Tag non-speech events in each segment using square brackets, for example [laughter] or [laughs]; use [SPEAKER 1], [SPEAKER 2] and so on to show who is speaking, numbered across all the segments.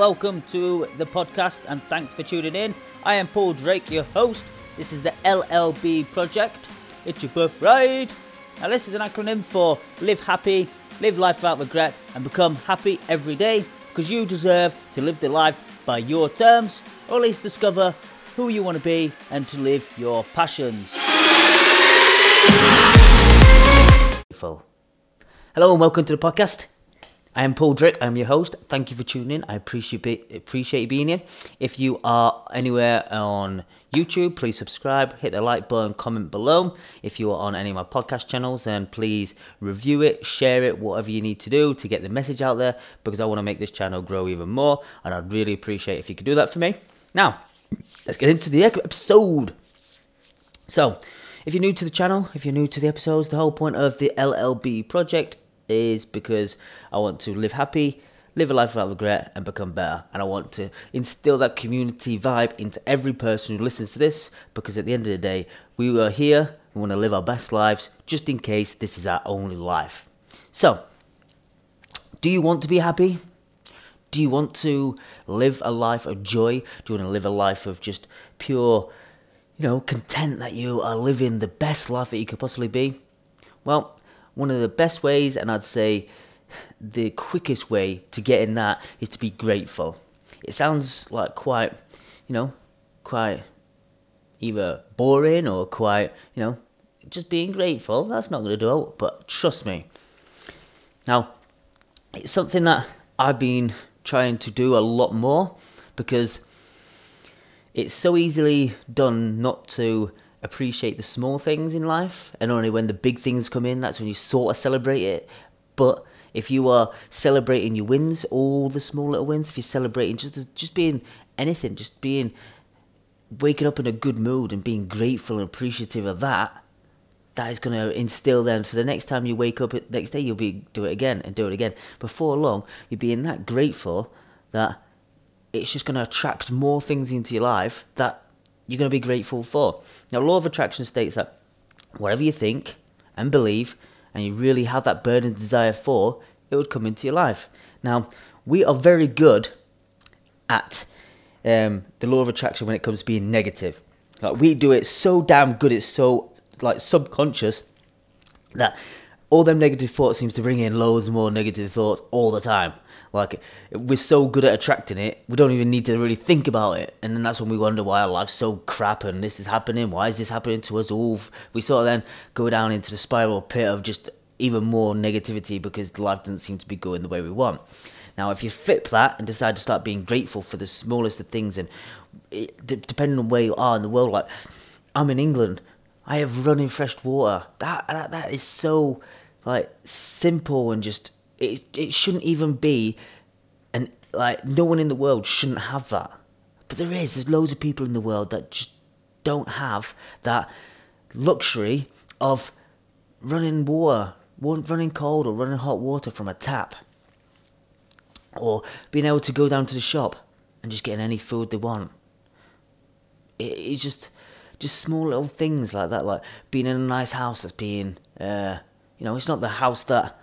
[SPEAKER 1] welcome to the podcast and thanks for tuning in. I am Paul Drake, your host. This is the LLB project. It's your birth birthright. Now, this is an acronym for Live Happy, Live Life Without Regret, and Become Happy Every Day because you deserve to live the life by your terms, or at least discover who you want to be and to live your passions. Hello and welcome to the podcast. I am Paul Drick. I'm your host. Thank you for tuning in. I appreciate appreciate you being here. If you are anywhere on YouTube, please subscribe, hit the like button, comment below. If you are on any of my podcast channels, then please review it, share it, whatever you need to do to get the message out there because I want to make this channel grow even more and I'd really appreciate if you could do that for me. Now, let's get into the episode. So, if you're new to the channel, if you're new to the episodes, the whole point of the LLB project is because I want to live happy, live a life without regret, and become better. And I want to instill that community vibe into every person who listens to this because at the end of the day, we are here, we want to live our best lives just in case this is our only life. So, do you want to be happy? Do you want to live a life of joy? Do you want to live a life of just pure, you know, content that you are living the best life that you could possibly be? Well, one of the best ways, and I'd say the quickest way to get in that is to be grateful. It sounds like quite, you know, quite either boring or quite, you know, just being grateful. That's not going to do it, but trust me. Now, it's something that I've been trying to do a lot more because it's so easily done not to appreciate the small things in life, and only when the big things come in, that's when you sort of celebrate it. But if you are celebrating your wins, all the small little wins, if you're celebrating just just being anything, just being waking up in a good mood and being grateful and appreciative of that, that is going to instill then for the next time you wake up next day, you'll be do it again and do it again. Before long, you're being that grateful that it's just going to attract more things into your life that you're going to be grateful for. Now, law of attraction states that whatever you think and believe, and you really have that burning desire for, it would come into your life. Now, we are very good at um, the law of attraction when it comes to being negative. Like we do it so damn good, it's so like subconscious that all them negative thoughts seems to bring in loads more negative thoughts all the time. Like we're so good at attracting it, we don't even need to really think about it, and then that's when we wonder why our life's so crap and this is happening. Why is this happening to us all? We sort of then go down into the spiral pit of just even more negativity because life doesn't seem to be going the way we want. Now, if you flip that and decide to start being grateful for the smallest of things, and it, depending on where you are in the world, like I'm in England, I have running fresh water. That that that is so like simple and just it it shouldn't even be and like no one in the world shouldn't have that. But there is, there's loads of people in the world that just don't have that luxury of running water, running cold or running hot water from a tap. Or being able to go down to the shop and just getting any food they want. It, it's just just small little things like that, like being in a nice house that's being uh, you know, it's not the house that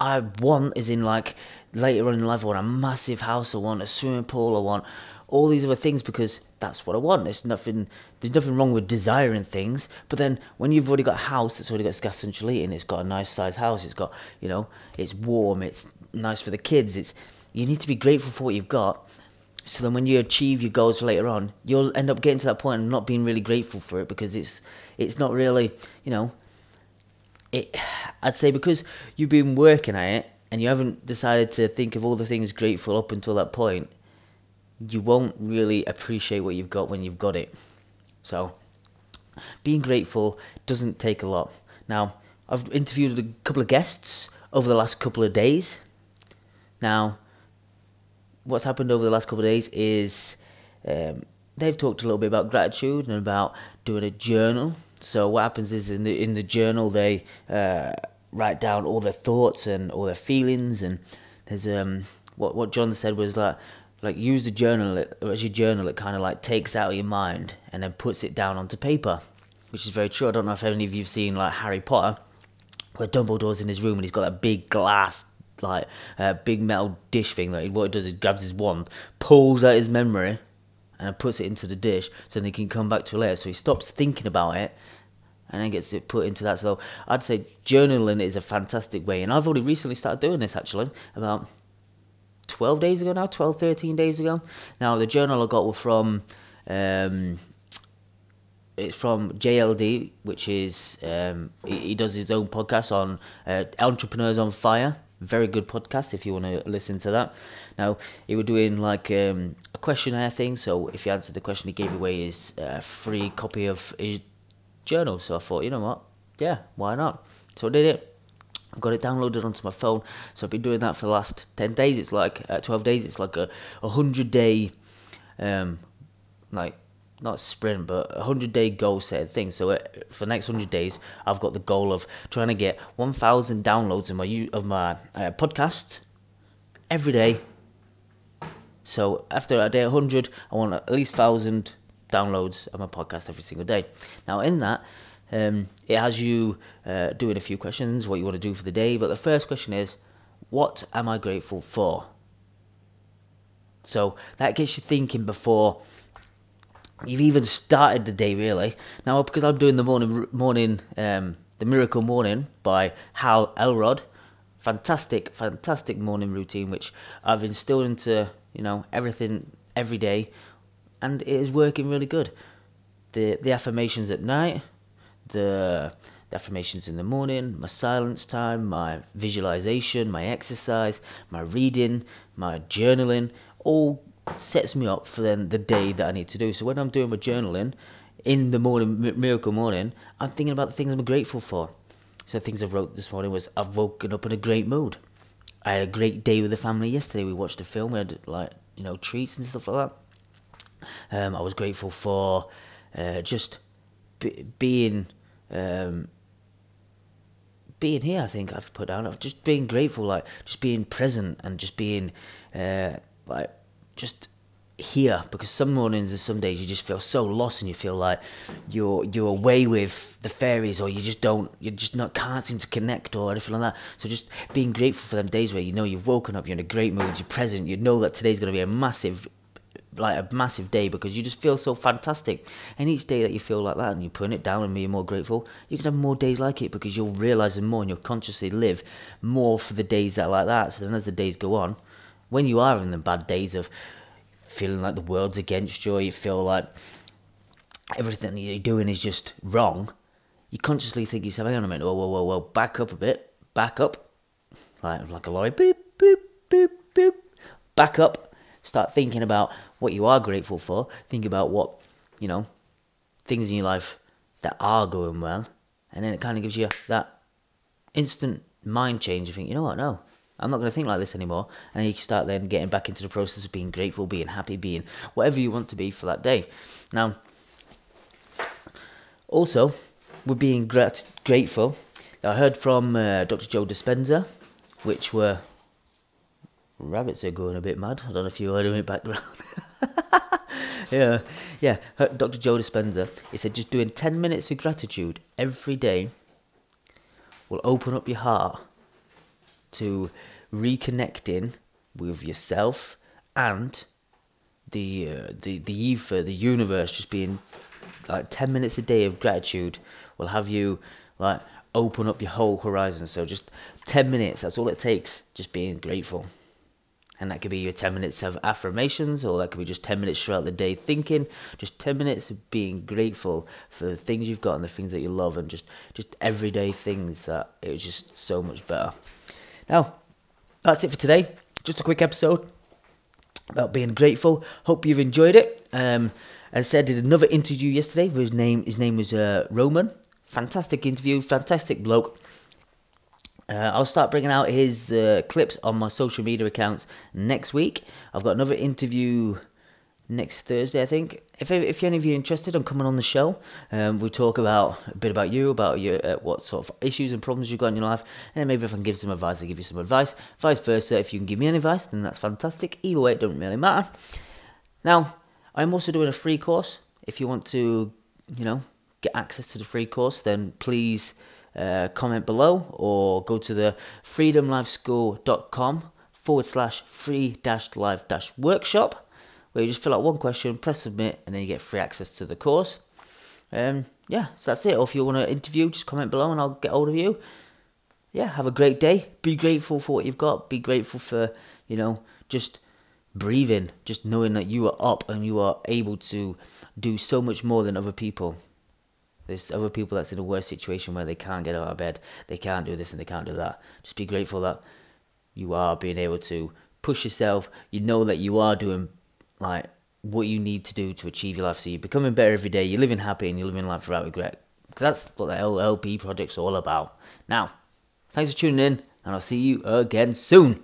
[SPEAKER 1] I want, is in like later on in life, I want a massive house, I want a swimming pool, I want all these other things because that's what I want. There's nothing, there's nothing wrong with desiring things. But then when you've already got a house that's already got gas central heating, it's got a nice sized house, it's got, you know, it's warm, it's nice for the kids. It's you need to be grateful for what you've got. So then when you achieve your goals later on, you'll end up getting to that point and not being really grateful for it because it's it's not really, you know, it, I'd say because you've been working at it and you haven't decided to think of all the things grateful up until that point, you won't really appreciate what you've got when you've got it. So, being grateful doesn't take a lot. Now, I've interviewed a couple of guests over the last couple of days. Now, what's happened over the last couple of days is um, they've talked a little bit about gratitude and about doing a journal so what happens is in the in the journal they uh, write down all their thoughts and all their feelings, and there's um what what John said was like like use the journal as your journal. It kind of like takes out your mind and then puts it down onto paper, which is very true. I don't know if any of you've seen like Harry Potter, where Dumbledore's in his room and he's got that big glass like a big metal dish thing. That like what he does, is grabs his wand, pulls out his memory, and puts it into the dish, so then he can come back to it later. So he stops thinking about it, and then gets it put into that. So I'd say journaling is a fantastic way, and I've only recently started doing this actually about 12 days ago now, 12, 13 days ago. Now the journal I got was from. Um, it's from JLD, which is um, he, he, does his own podcast on uh, entrepreneurs on fire. Very good podcast if you want to listen to that. Now he was doing like um, a questionnaire thing, so if you answered the question, he gave away his uh, free copy of his journal. So I thought, you know what, yeah, why not? So I did it. I've got it downloaded onto my phone. So I've been doing that for the last ten days. It's like uh, twelve days. It's like a, a hundred day, um, like not sprint, but a hundred day goal set thing. So uh, for the next hundred days, I've got the goal of trying to get one thousand downloads of my of my uh, podcast every day. So after a day hundred, I want at least thousand downloads of my podcast every single day. Now in that. Um, it has you uh, doing a few questions, what you want to do for the day. But the first question is, what am I grateful for? So that gets you thinking before you've even started the day really. Now because I'm doing the morning morning um, the miracle morning by Hal Elrod, fantastic fantastic morning routine which I've instilled into you know everything every day, and it is working really good. The the affirmations at night, the the affirmations in the morning, my silence time, my visualization, my exercise, my reading, my journaling, all sets me up for then the day that I need to do. So when I'm doing my journaling in the morning, miracle morning, I'm thinking about the things I'm grateful for. So things I wrote this morning was I've woken up in a great mood. I had a great day with the family yesterday. We watched a film. We had like you know treats and stuff like that. Um, I was grateful for uh, just b- being um, being here. I think I've put down. I've just being grateful, like just being present and just being uh, like just here because some mornings and some days you just feel so lost and you feel like you're you're away with the fairies or you just don't you just not can't seem to connect or anything like that. So just being grateful for them days where you know you've woken up you're in a great mood you're present you know that today's going to be a massive like a massive day because you just feel so fantastic. And each day that you feel like that and you're putting it down and being more grateful you can have more days like it because you'll realize more and you'll consciously live more for the days that are like that. So then as the days go on when you are in the bad days of feeling like the world's against you, you feel like everything that you're doing is just wrong, you consciously think yourself, hang on a minute, whoa, whoa, whoa, whoa, back up a bit, back up, like, like a lorry, boop, boop, boop, boop, back up, start thinking about what you are grateful for, think about what, you know, things in your life that are going well, and then it kind of gives you that instant mind change. You think, you know what, no, I'm not going to think like this anymore. And you start then getting back into the process of being grateful, being happy, being whatever you want to be for that day. Now, also, with being grat- grateful, I heard from uh, Dr. Joe Dispenza, which were rabbits are going a bit mad. I don't know if you heard him in background. [laughs] yeah, yeah. Dr. Joe Dispenza. He said just doing ten minutes of gratitude every day will open up your heart to reconnecting with yourself and the uh, the the ether, the universe, just being like ten minutes a day of gratitude will have you like open up your whole horizon. So just ten minutes, that's all it takes. Just being grateful. And that could be your 10 minutes of affirmations, or that could be just 10 minutes throughout the day thinking. Just 10 minutes of being grateful for the things you've got and the things that you love, and just, just everyday things that it's just so much better. Now, that's it for today. Just a quick episode about being grateful. Hope you've enjoyed it. Um, as I said, did another interview yesterday. His name, his name was uh, Roman. Fantastic interview, fantastic bloke. Uh, I'll start bringing out his uh, clips on my social media accounts next week. I've got another interview next Thursday, I think. If if any of you are interested in coming on the show, um, we talk about a bit about you, about your uh, what sort of issues and problems you've got in your life, and maybe if I can give some advice, I give you some advice. Vice versa, if you can give me any advice, then that's fantastic. Either way, it doesn't really matter. Now, I'm also doing a free course. If you want to, you know, get access to the free course, then please uh, comment below or go to the freedomlifeschool.com forward slash free dash live dash workshop where you just fill out one question, press submit, and then you get free access to the course. Um, yeah, so that's it. Or if you want to interview, just comment below and I'll get hold of you. Yeah, have a great day. Be grateful for what you've got. Be grateful for, you know, just breathing, just knowing that you are up and you are able to do so much more than other people. There's other people that's in a worse situation where they can't get out of bed, they can't do this and they can't do that. Just be grateful that you are being able to push yourself. You know that you are doing like what you need to do to achieve your life. So you're becoming better every day. You're living happy and you're living life without regret. Because that's what the LLB project's all about. Now, thanks for tuning in, and I'll see you again soon.